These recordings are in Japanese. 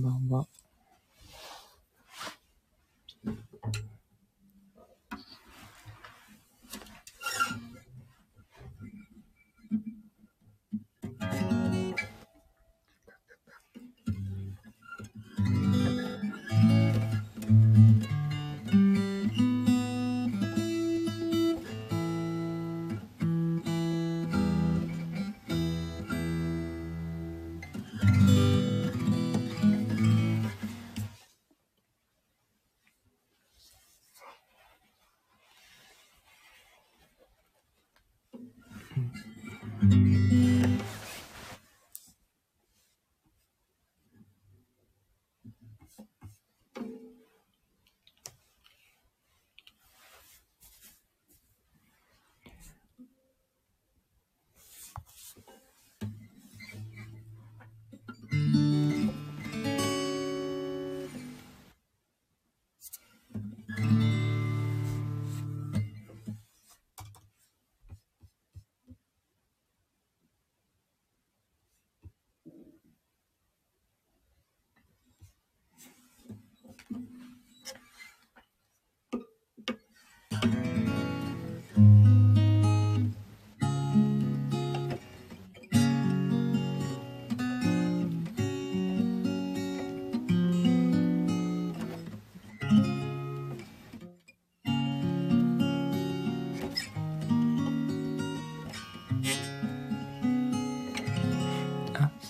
んばんは。あ、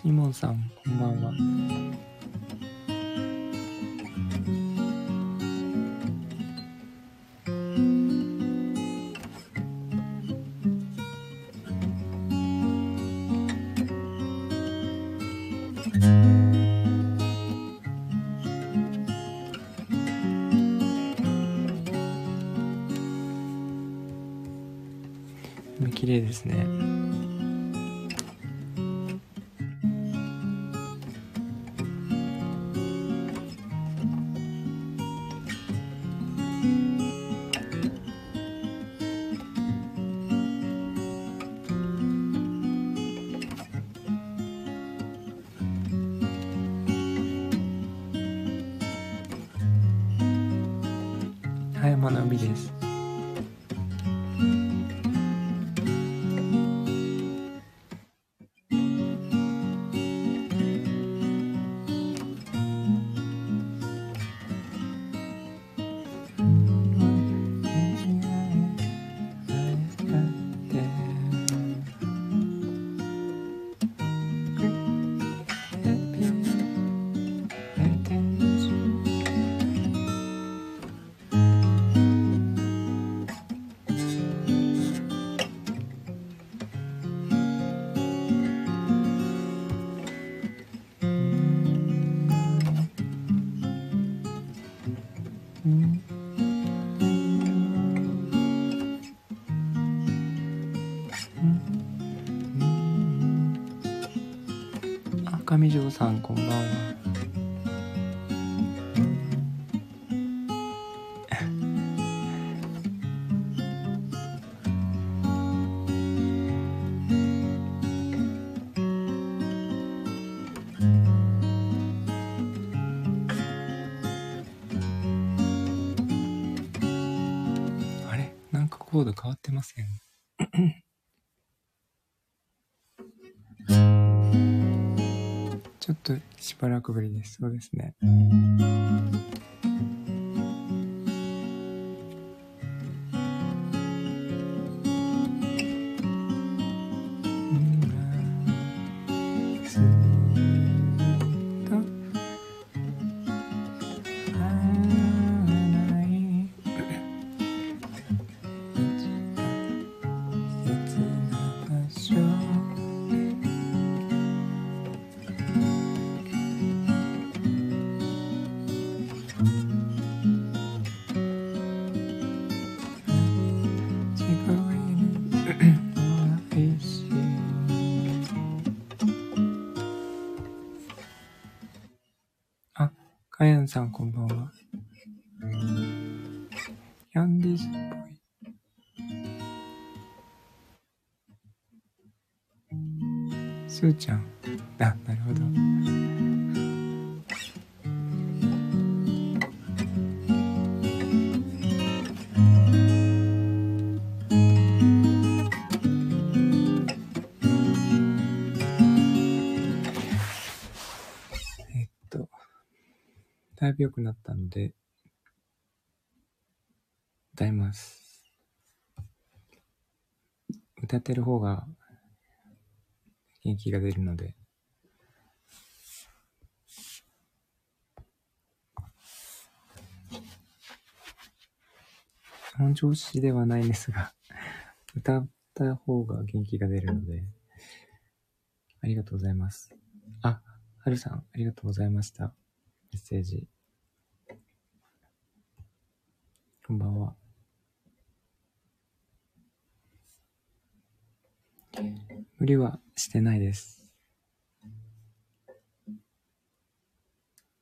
シモンさん、こんばんは。上条さんこんばんは。しばらくぶりです。そうですね。さんこんばんは。だいぶ良くなったので、歌います。歌ってる方が元気が出るので、本調子ではないんですが、歌った方が元気が出るので、ありがとうございます。あ、はるさん、ありがとうございました。メッセージ。こんばんは。無理はしてないです。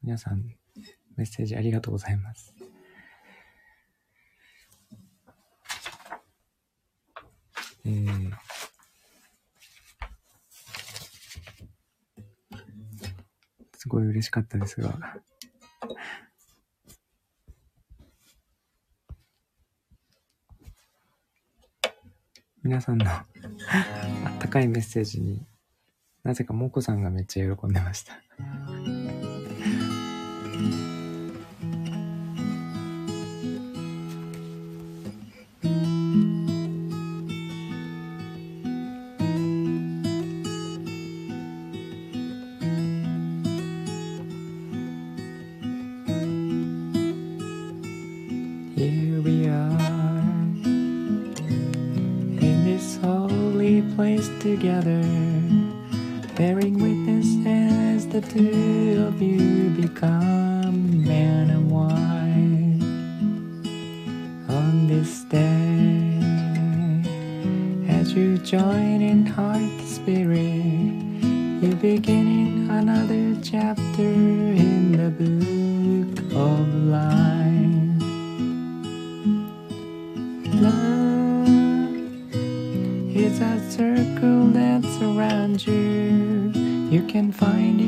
皆さん、メッセージありがとうございます。えー、すごい嬉しかったですが、皆さんの あったかいメッセージになぜかモコさんがめっちゃ喜んでました。Together, bearing witness as the two of you become man and wife. On this day, as you join in heart and spirit, you beginning another you. You can find it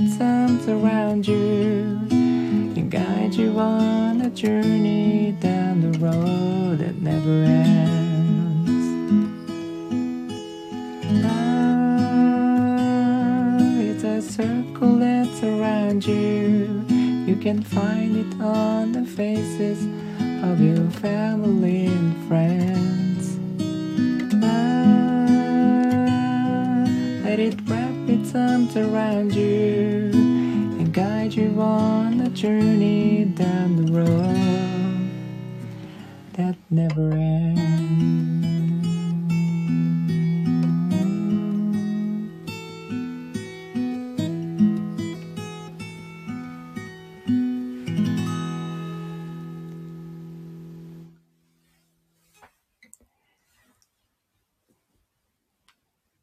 its arms around you and guide you on a journey down the road that never ends. Love is a circle that surrounds you. You can find it on the faces of your family and friends. Love, let it wrap its arms around you guide you on a journey down the road that never ends.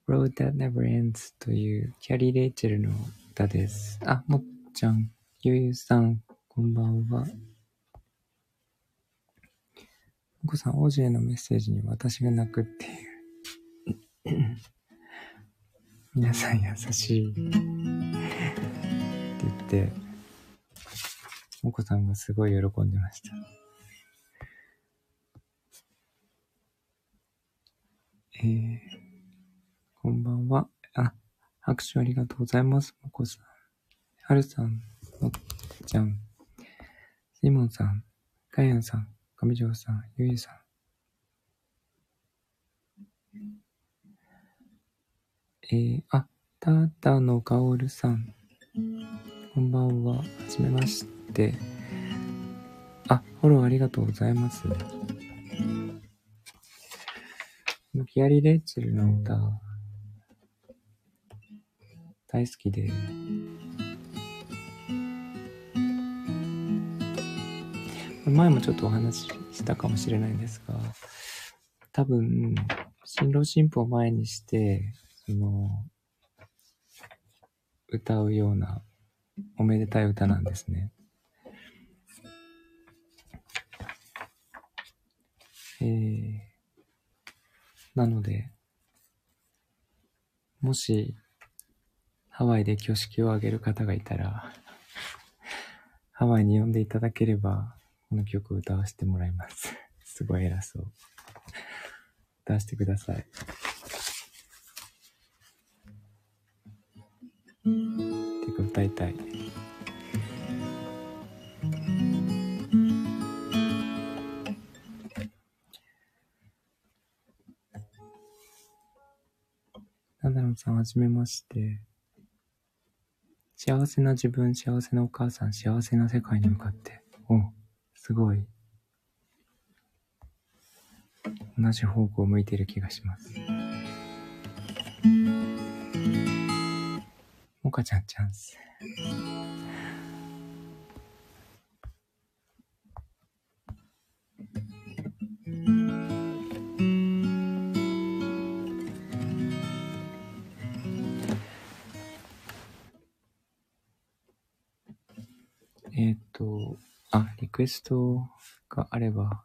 Road That Never Ends というキャリー・レイチェルの歌です。あ、もっちゃん、ゆゆさん、こんばんは。もこさん、王子へのメッセージに私が泣くっていう。皆さん優しい。って言って、もこさんがすごい喜んでました。えー、こんばんは。あ、拍手ありがとうございます、もこさん。はるさん、もっちゃん、シモンさん、かやんさん、上条さん、ゆいさん。えー、あ、ただのかおるさん。こんばんは。はじめまして。あ、フォローありがとうございます。ギアリ・レイチェルの歌、大好きで、前もちょっとお話ししたかもしれないんですが、多分、新郎新婦を前にして、その、歌うようなおめでたい歌なんですね。えー、なので、もし、ハワイで挙式を挙げる方がいたら、ハワイに呼んでいただければ、この曲を歌わせてもらいます。すごい偉そう。歌わせてください。てか歌いたい。ナダロンさん、はじめまして。幸せな自分、幸せなお母さん、幸せな世界に向かって。おうすごい。同じ方向を向いている気がします。モカちゃんチャンス。えっ、と、あ、リクエストがあれば、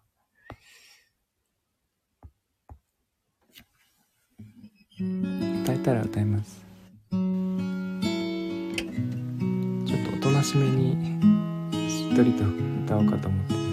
歌えたら歌います。ちょっとおとなしめに、しっとりと歌おうかと思って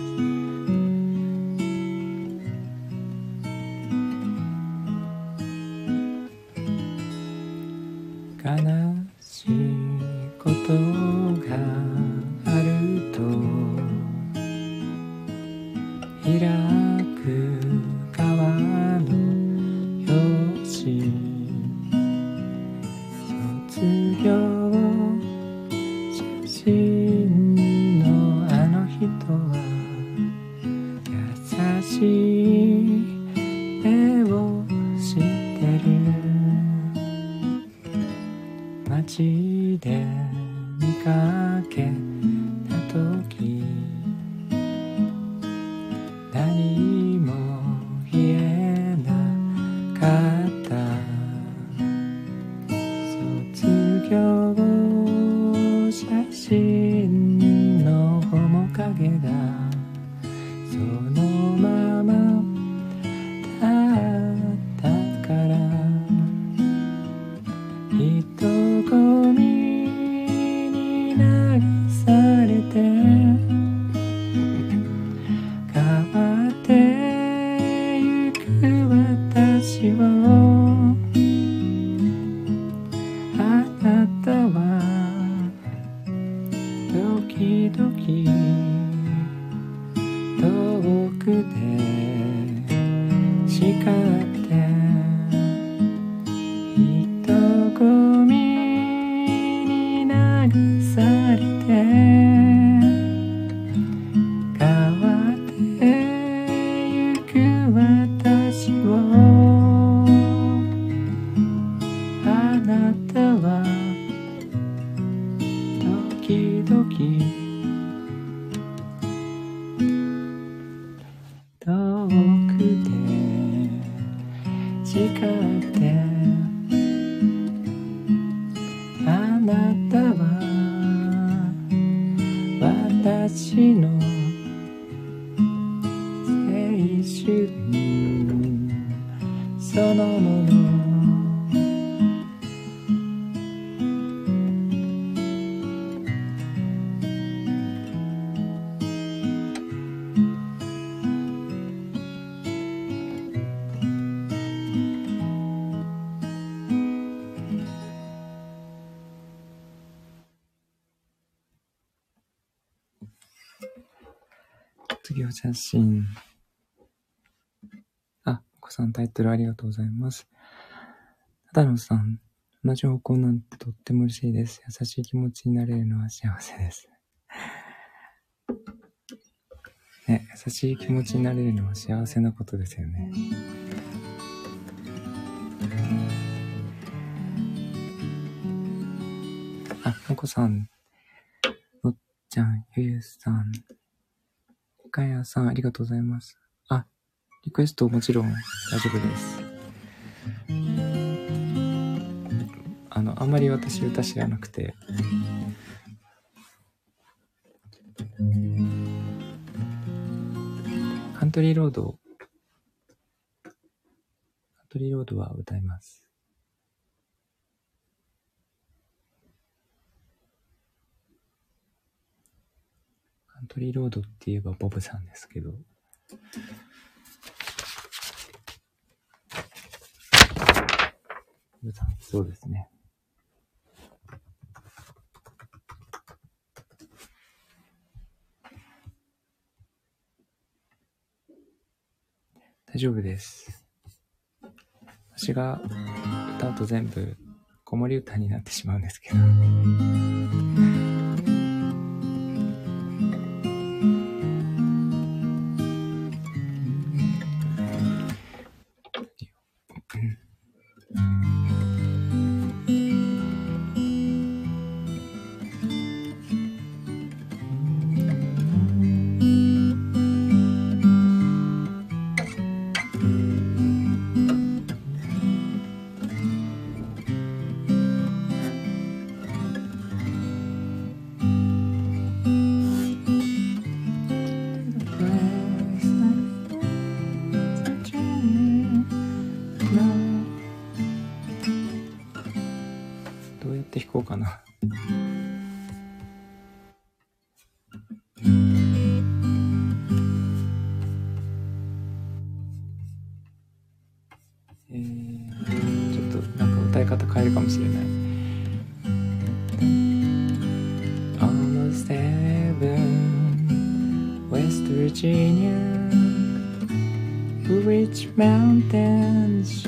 写真。あ、お子さんタイトルありがとうございます。ただのさん、同じ方向なんてとっても嬉しいです。優しい気持ちになれるのは幸せです。ね、優しい気持ちになれるのは幸せなことですよね。あ、もこさん、のっちゃん、ゆゆさん、かやさん、ありがとうございます。あ、リクエストもちろん大丈夫です。あの、あんまり私歌知らなくて、カントリーロード、カントリーロードは歌います。ントリーロードって言えばボブさんですけど、ボブさん、そうですね。大丈夫です。私が歌うと全部子守歌になってしまうんですけど。Virginia, you reach mountains.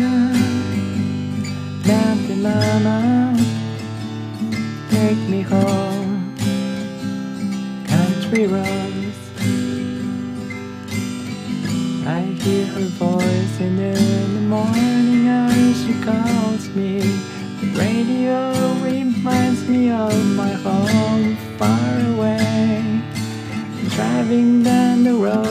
you mama Take me home Country roads I hear her voice and in the morning hours she calls me The radio reminds me of my home far away Driving down the road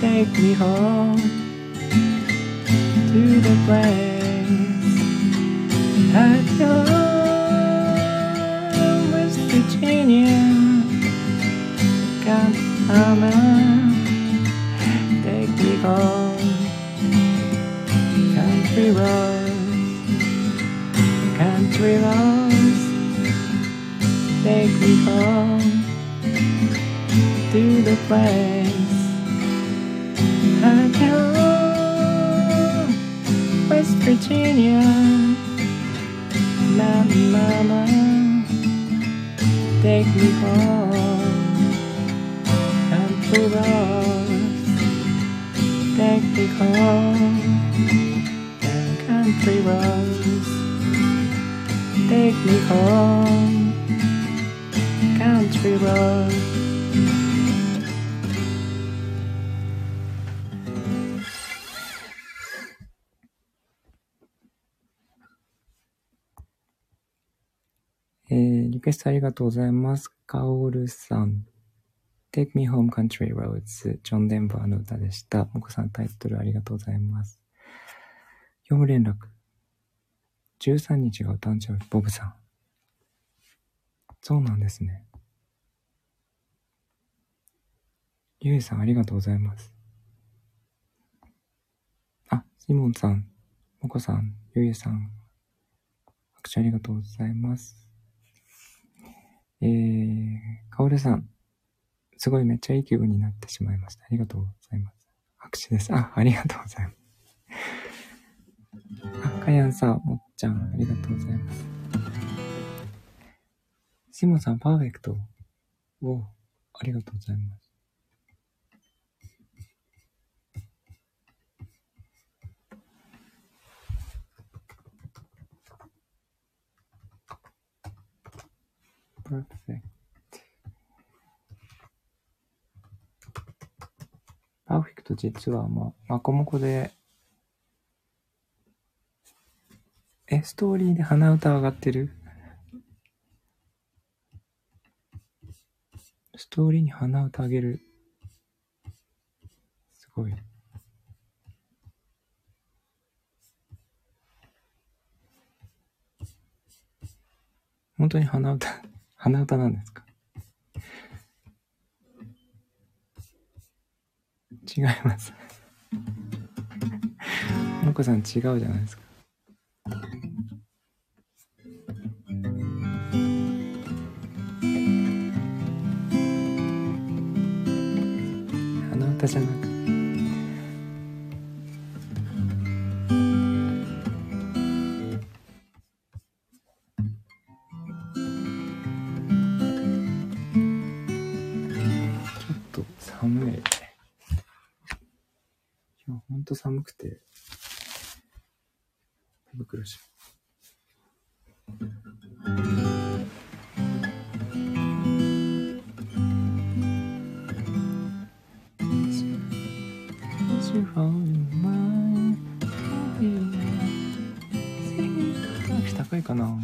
take me home to the place I can West Virginia Mountain Mama Take me home Country roads, Country roads take me home to the place I call West Virginia, mama, mama, take me home, come for take me home, country roads, take me home. Country road. えー、リクエストありがとうございます。カオルさん。Take Me Home Country Roads ジョン・デンバーの歌でした。もこさんタイトルありがとうございます。業務連絡。13日がお誕生日、ボブさん。そうなんですね。ゆうさんありがとうございます。あ、シモンさん、もこさん、ゆうさん、拍手ありがとうございます。えー、かおるさん。すごいめっちゃいい気分になってしまいました。ありがとうございます。拍手です。あ、ありがとうございます。あ、かやんさん、もっちゃん、ありがとうございます。シモンさん、パーフェクト。おありがとうございます。Perfect. パーフェクト実は、まあ、まこもこで、え、ストーリーで鼻歌上がってる？ストーリーに鼻歌あげる。すごい。本当に鼻歌鼻歌なんですか？違います。のこさん違うじゃないですか。鼻歌じゃなく寒くて、手袋し。高いかな。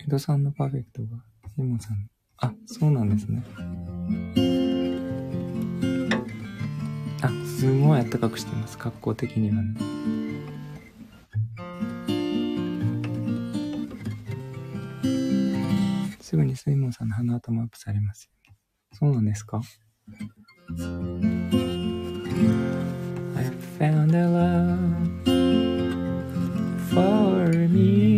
江戸さんのパーフェクトが、シモさんあ、そうなんですね。あ、すごい暖かくしてます。格好的にはね。すぐにスイモンさんの鼻頭アップされますよ、そうなんですか？I found a love for me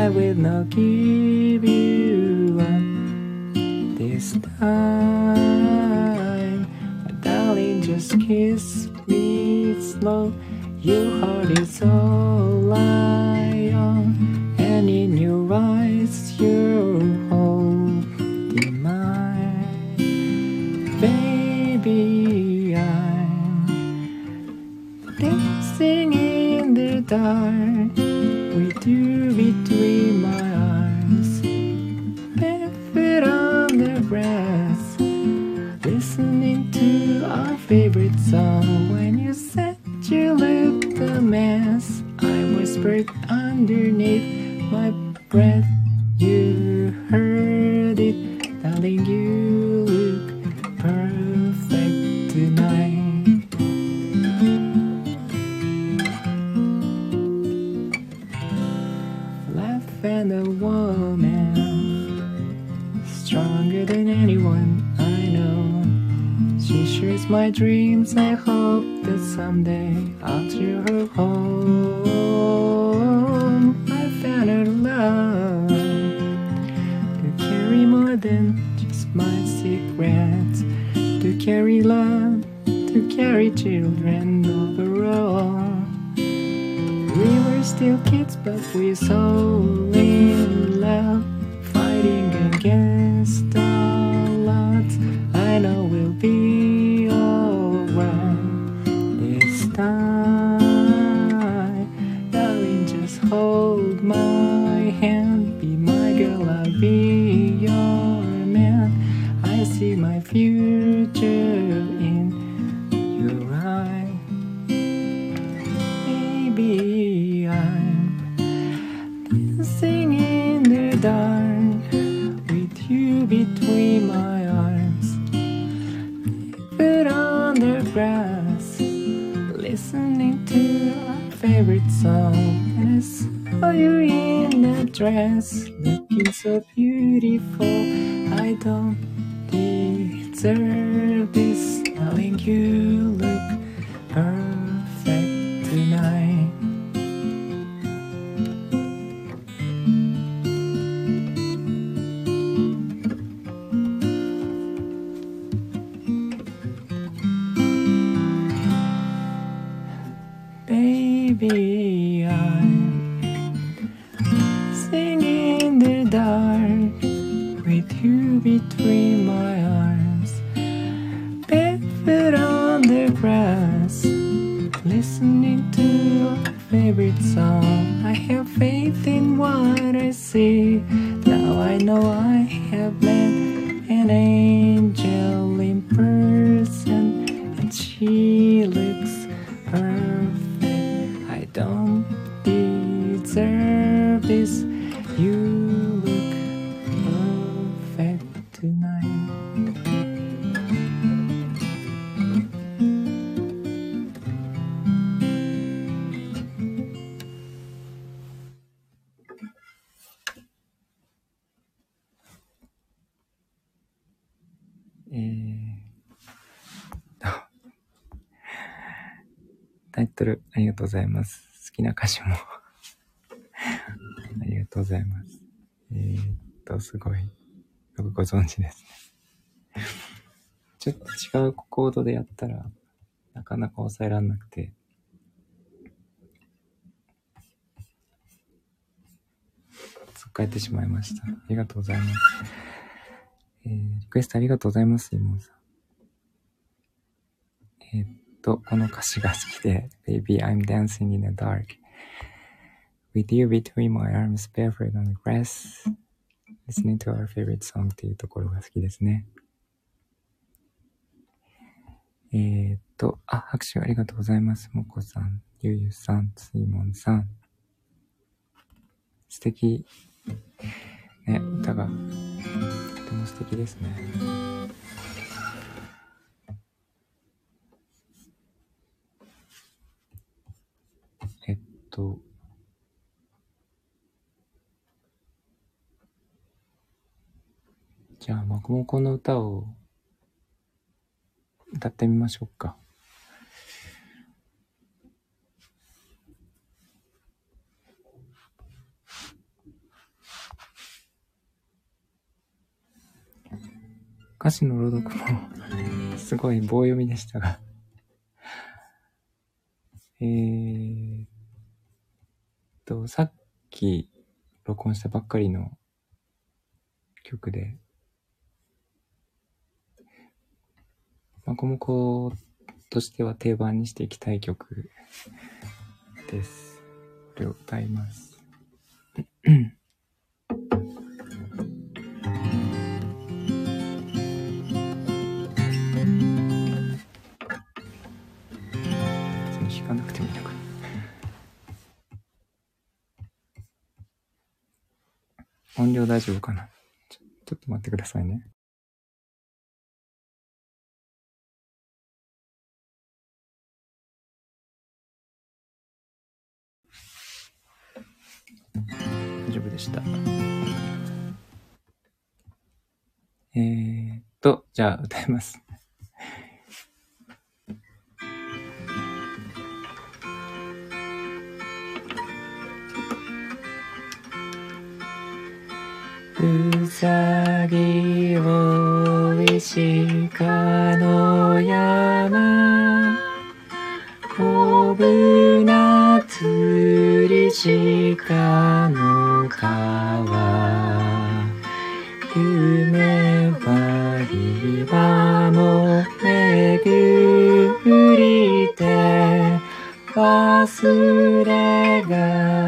I will not give you up this time. Darling, just kiss me slow. Your heart is all I own, and in your eyes, you're holding mine. Baby, I'm dancing in the dark So when you said you looked a mess, I whispered underneath my breath. Time. Darling, just hold my タイトル、ありがとうございます。好きな歌詞も ありがとうございます。えー、っと、すごい、よくご存知ですね。ちょっと違うコードでやったら、なかなか抑えらんなくて、つっかえてしまいました。ありがとうございます。えー、リクエストありがとうございます、イモンさん。えーっと、この歌詞が好きで、Baby, I'm dancing in the dark. With you between my arms, barefoot on the grass. Listening to our favorite song っていうところが好きですね。えーっと、あ、拍手ありがとうございます。もこさん、ゆゆさん、ついもんさん。素敵。ね、歌が、とても素敵ですね。じゃあ、僕もこの歌を歌ってみましょうか。歌詞の朗読もすごい棒読みでしたがえーと、さっき録音したばっかりの曲で、まこもことしては定番にしていきたい曲です。これを歌います。大丈夫かなちょちょっと待ってくださいね。大丈夫でした。えーっと、じゃあ歌います。うさぎおいしかの山。おぶなつりしかの川。夢はりはもめぐりて忘れが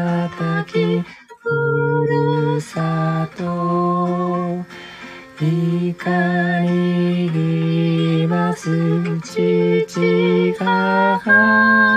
にいます。父母。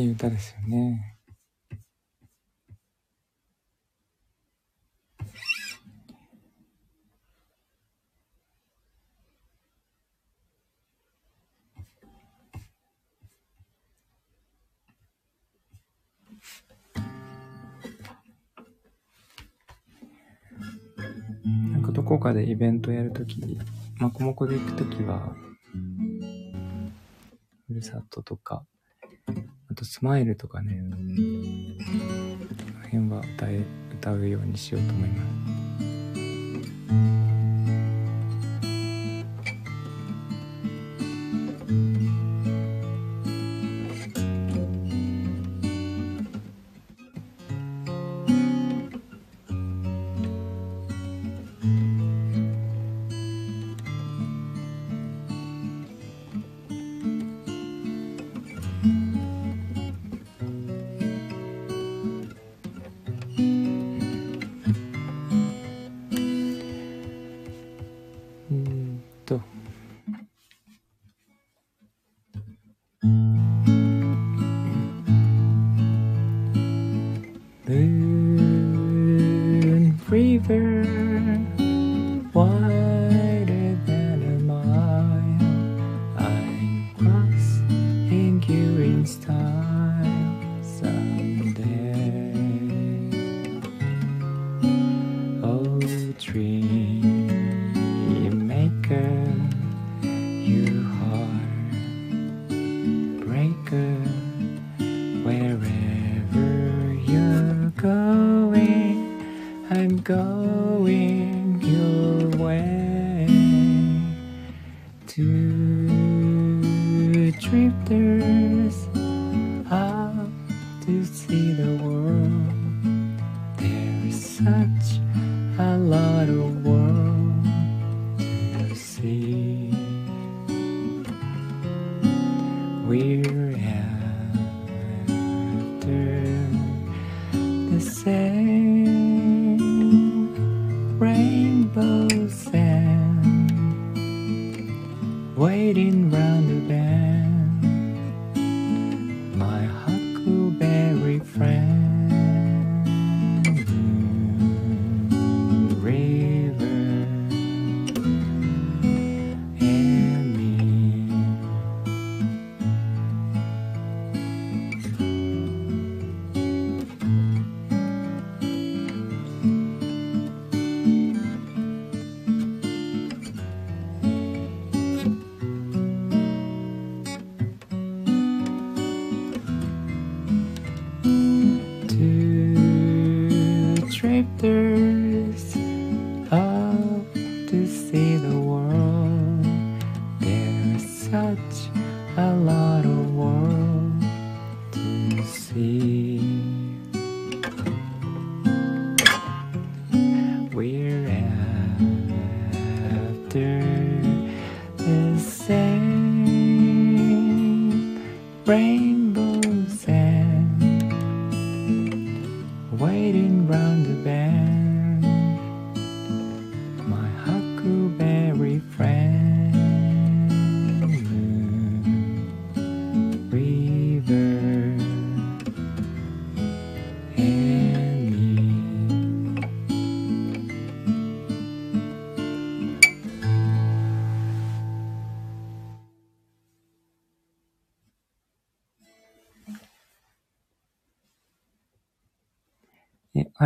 いい歌ですよね。なんかどこかでイベントやるとき、まこもこで行くときは、ふるさととか、あとスマイルとかね、この辺は歌え、歌うようにしようと思います。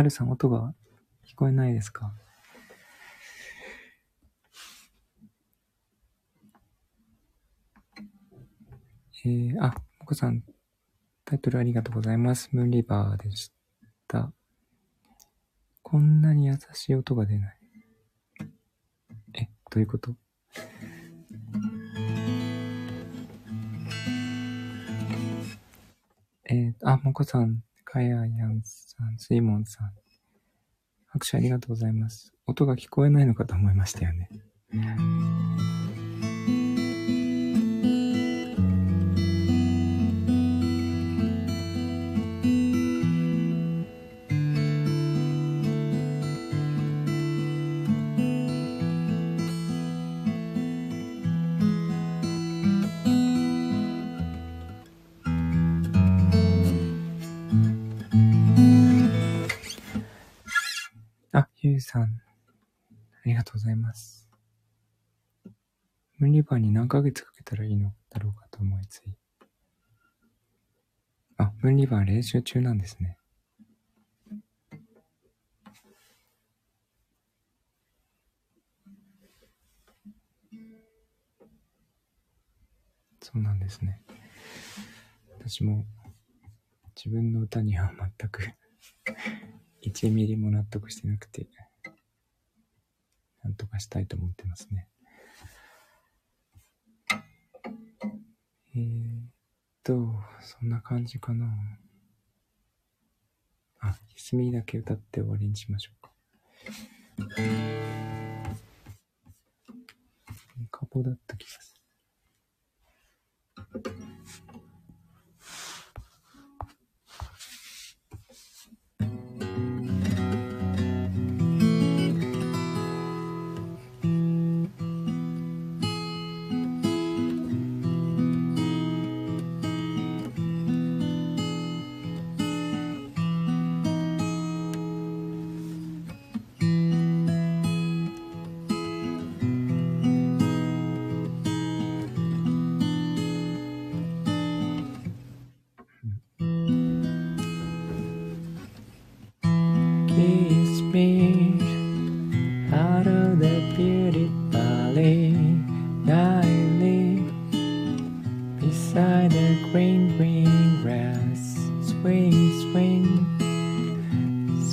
るさん音が聞こえないですか？えー、あ、もこさん、タイトルありがとうございます。ムーンリバーでした。こんなに優しい音が出ない。え、どういうこと？えー、あ、もこさん、かややんさん、スイモンさん。拍手ありがとうございます。音が聞こえないのかと思いましたよね。ゆうさん、ありがとうございます。ムリバーに何ヶ月かけたらいいのだろうかと思いつい。あ、ムーンリバー練習中なんですね。そうなんですね。私も自分の歌には全く1ミリも納得してなくて、なんとかしたいと思ってますね。えーっと、そんな感じかな。あ、ひすみだけ歌って終わりにしましょうか。カポだった気がする。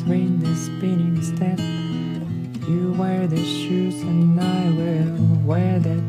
Swing the spinning step. You wear the shoes and I will wear the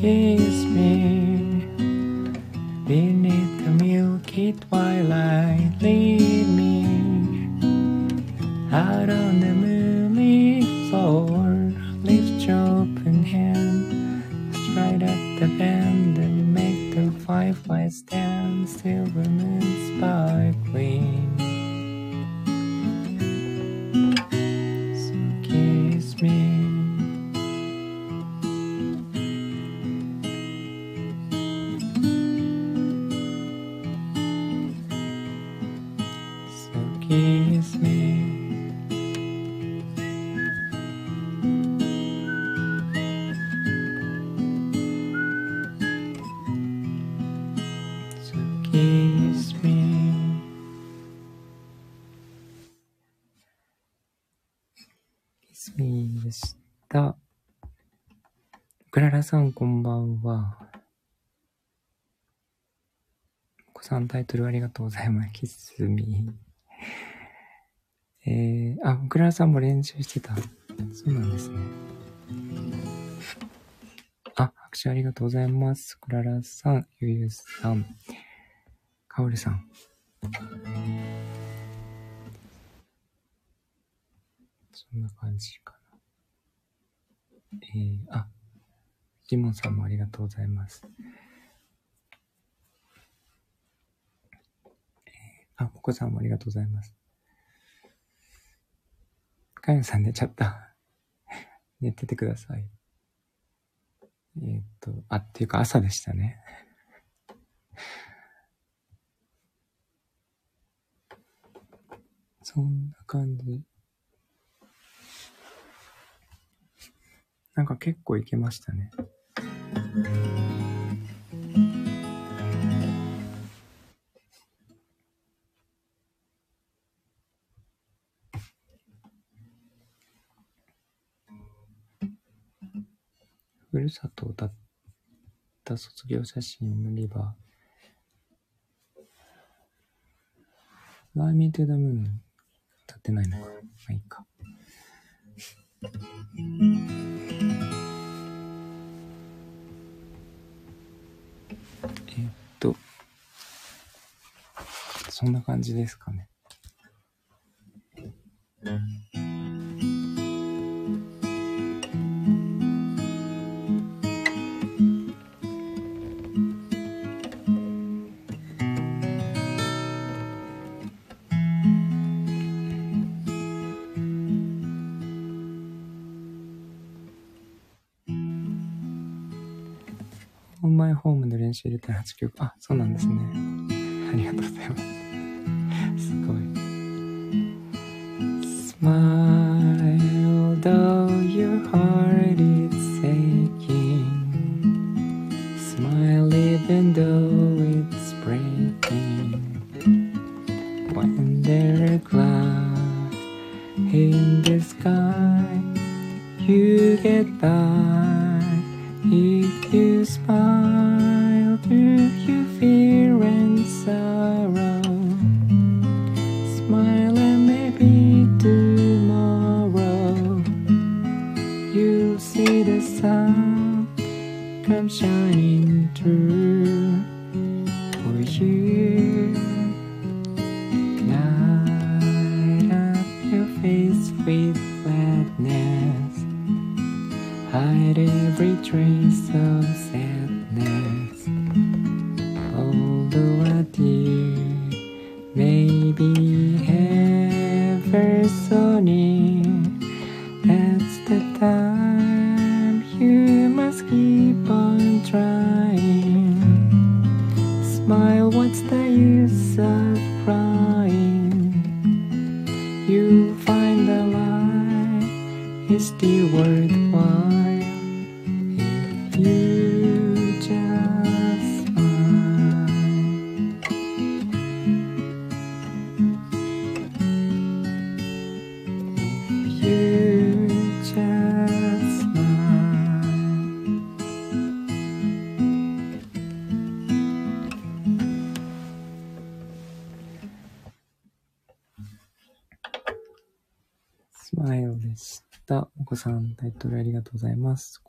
Okay. さんこんばんは。お子さんタイトルありがとうございます。キスミえー、あ、クララさんも練習してた。そうなんですね。あ、拍手ありがとうございます。クララさん、ゆゆさん、かおるさん。そんな感じかな。えー、あ、ジモンさんもありがとうございます。あ、ポコさんもありがとうございます。かよさん寝ちゃった。寝ててください。えーっと、あ、っていうか朝でしたね。そんな感じ。なんか結構いけましたね。ふるさとを歌った卒業写真のリバー。Fly Me to the Moon 歌ってないのか。まあいいか。そんな感じですかね。オンマイホームの練習入れた8曲。あ、そうなんですね。ありがとうございます。すごい。Smile though your heart is aching. Smile even though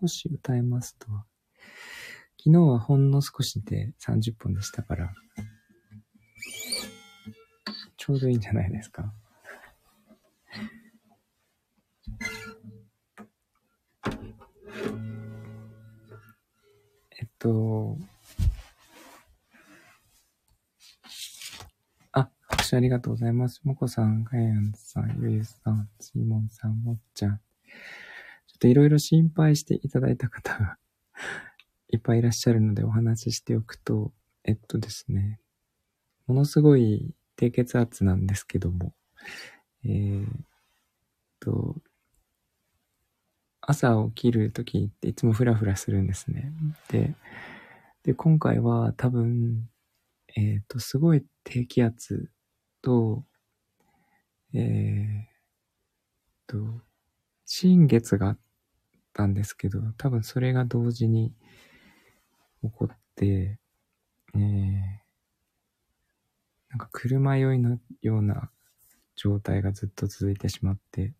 少し歌えますと。昨日はほんの少しで30分でしたから、ちょうどいいんじゃないですか。えっと、あ、拍手ありがとうございます。もこさん、かやんさん、ゆゆさん、しもんさん、もっちゃん。ちょっといろいろ心配していただいた方が いっぱいいらっしゃるのでお話ししておくと、えっとですね、ものすごい低血圧なんですけども、えー、っと、朝起きるときっていつもフラフラするんですね。で、で、今回は多分、えー、っと、すごい低気圧と、えー、と、新月があったんですけど、多分それが同時に起こって、えー、なんか車酔いのような状態がずっと続いてしまって、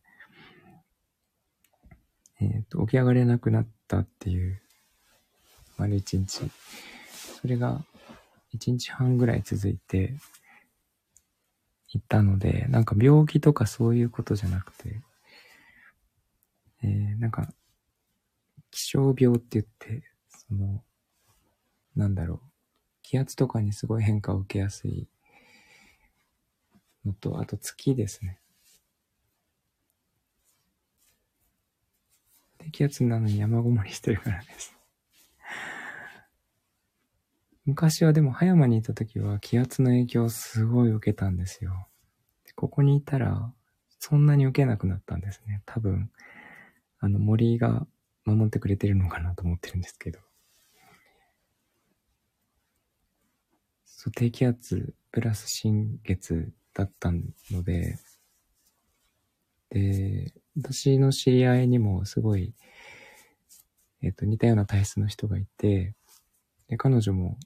えっ、ー、と、起き上がれなくなったっていう、丸一日。それが一日半ぐらい続いていったので、なんか病気とかそういうことじゃなくて、えー、なんか、気象病って言って、その、なんだろう、気圧とかにすごい変化を受けやすいのと、あと月ですね。低気圧なのに山ごもりしてるからです。昔はでも葉山にいた時は気圧の影響をすごい受けたんですよ。ここにいたらそんなに受けなくなったんですね。多分、あの森が守ってくれてるのかなと思ってるんですけど。そう、低気圧プラス新月だったので、で、私の知り合いにもすごい、えっ、と、似たような体質の人がいて、で、彼女も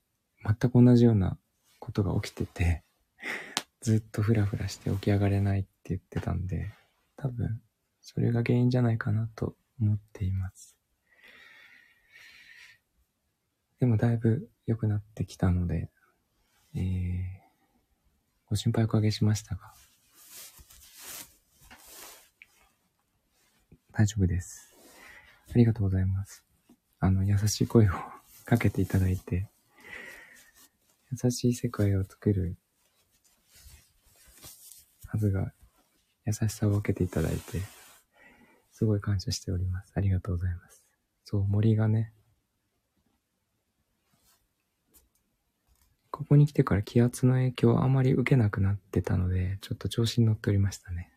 全く同じようなことが起きてて、ずっとフラフラして起き上がれないって言ってたんで、多分、それが原因じゃないかなと思っています。でもだいぶ良くなってきたので、えー、ご心配おかけしましたが、大丈夫です。ありがとうございます。あの、優しい声をかけていただいて、優しい世界を作るはずが、優しさを分けていただいて、すごい感謝しております。ありがとうございます。そう、森がね、ここに来てから気圧の影響をあまり受けなくなってたので、ちょっと調子に乗っておりましたね。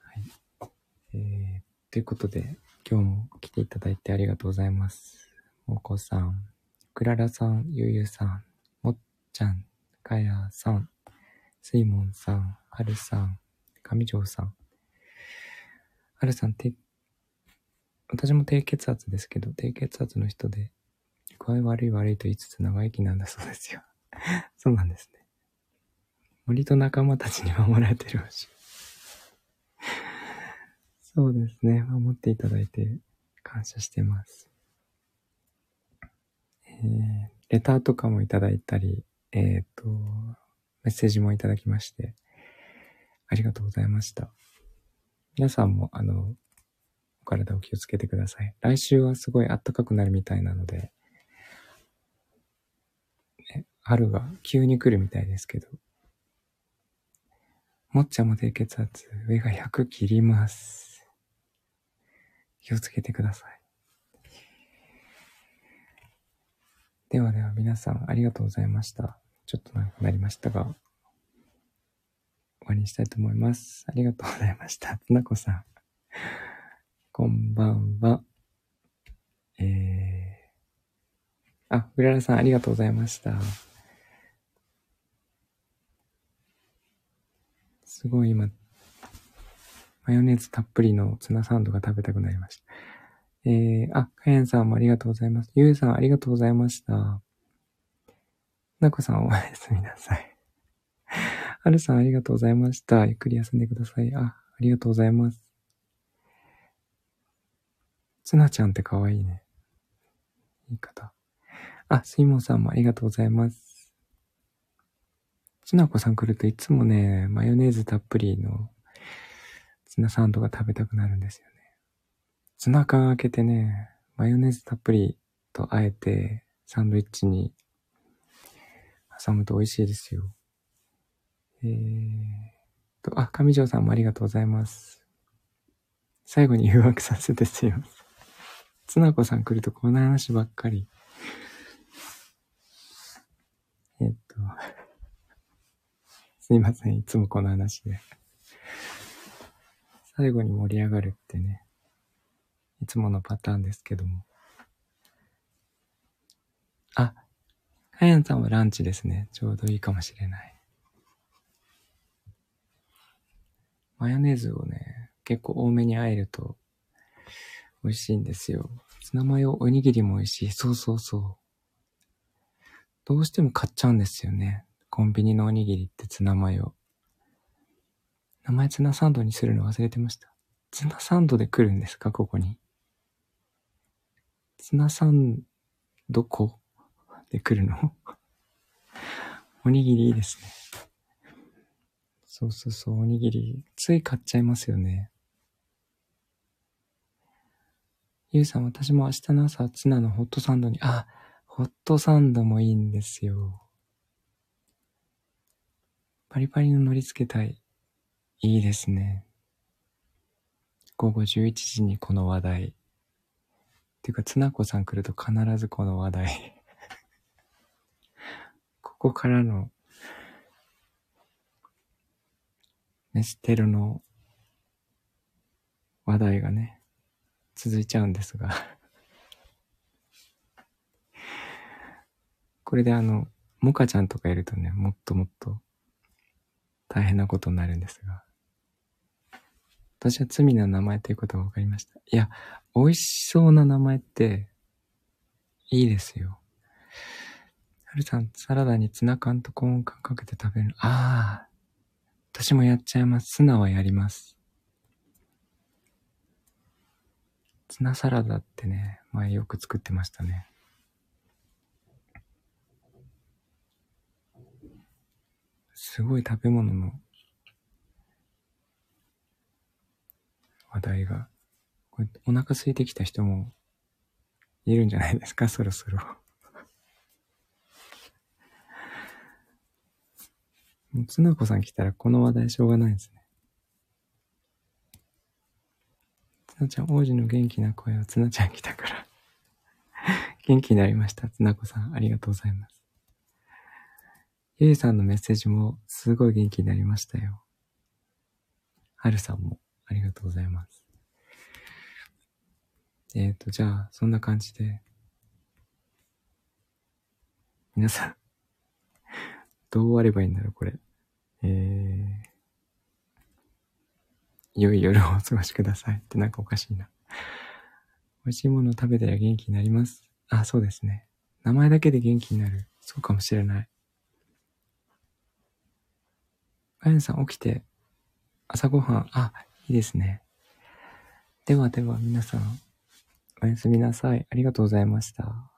はい。えー、ということで、今日も来ていただいてありがとうございます。もこさん、くららさん、ゆゆさん、もっちゃん、かやさん、すいもんさん、はるさん、上条さん。はるさん、て、私も低血圧ですけど、低血圧の人で、具合悪い悪いと言いつつ長生きなんだそうですよ。そうなんですね。森と仲間たちに守られてるしい。そうですね。守っていただいて感謝してます。えー、レターとかもいただいたり、えっ、ー、と、メッセージもいただきまして、ありがとうございました。皆さんも、あの、お体を気をつけてください。来週はすごい暖かくなるみたいなので、春が急に来るみたいですけど。もっちゃんも低血圧、上が100切ります。気をつけてください。ではでは皆さんありがとうございました。ちょっと長くなりましたが、終わりにしたいと思います。ありがとうございました。つなこさん。こんばんは。えー、あ、うららさんありがとうございました。すごい今、マヨネーズたっぷりのツナサンドが食べたくなりました。えー、あ、かやんさんもありがとうございます。ゆうさんありがとうございました。なこさんおやすみなさい。はるさんありがとうございました。ゆっくり休んでください。あ、ありがとうございます。つなちゃんってかわいいね。言い方。あ、すいもさんもありがとうございます。つなこさん来るといつもね、マヨネーズたっぷりのツナサンドが食べたくなるんですよね。ツナ缶開けてね、マヨネーズたっぷりとあえてサンドイッチに挟むと美味しいですよ。えーと、あ、上条さんもありがとうございます。最後に誘惑させてすいません。つなこさん来るとこの話ばっかり。えっと、すいません。いつもこの話で。最後に盛り上がるってね、いつものパターンですけども。あ、かやんさんはランチですね。ちょうどいいかもしれない。マヨネーズをね、結構多めに和えると美味しいんですよ。ツナマヨおにぎりも美味しい。そうそうそう。どうしても買っちゃうんですよね。コンビニのおにぎりってツナマヨ。名前ツナサンドにするの忘れてました。ツナサンドで来るんですか？ここに。ツナサンドこで来るの？おにぎりいいですね。そうそうそう、おにぎり。つい買っちゃいますよね。ゆうさん、私も明日の朝、ツナのホットサンドに、あ、ホットサンドもいいんですよ。パリパリの乗り付けたい。いいですね。午後11時にこの話題。っていうか、つなこさん来ると必ずこの話題。ここからのメステルの話題がね、続いちゃうんですがこれであの、モカちゃんとかいるとね、もっともっと大変なことになるんですが。私は罪な名前ということが分かりました。いや、美味しそうな名前って、いいですよ。はるさん、サラダにツナ缶とコーン缶かけて食べる。ああ、私もやっちゃいます。ツナはやります。ツナサラダってね、前よく作ってましたね。すごい食べ物の話題が。これお腹空いてきた人もいるんじゃないですか、そろそろ。もう、つなこさん来たらこの話題しょうがないですね。つなちゃん、王子の元気な声はつなちゃん来たから 元気になりました。つなこさん、ありがとうございます。ゆいさんのメッセージもすごい元気になりましたよ。はるさんもありがとうございます。えっ、ー、と、じゃあ、そんな感じで、皆さん、どう終わればいいんだろう、これ。えー、良い夜をお過ごしくださいってなんかおかしいな。美味しいものを食べたら元気になります。あ、そうですね。名前だけで元気になる。そうかもしれない。あやさん起きて、朝ごはん、あ、いいですね。ではでは皆さん、おやすみなさい。ありがとうございました。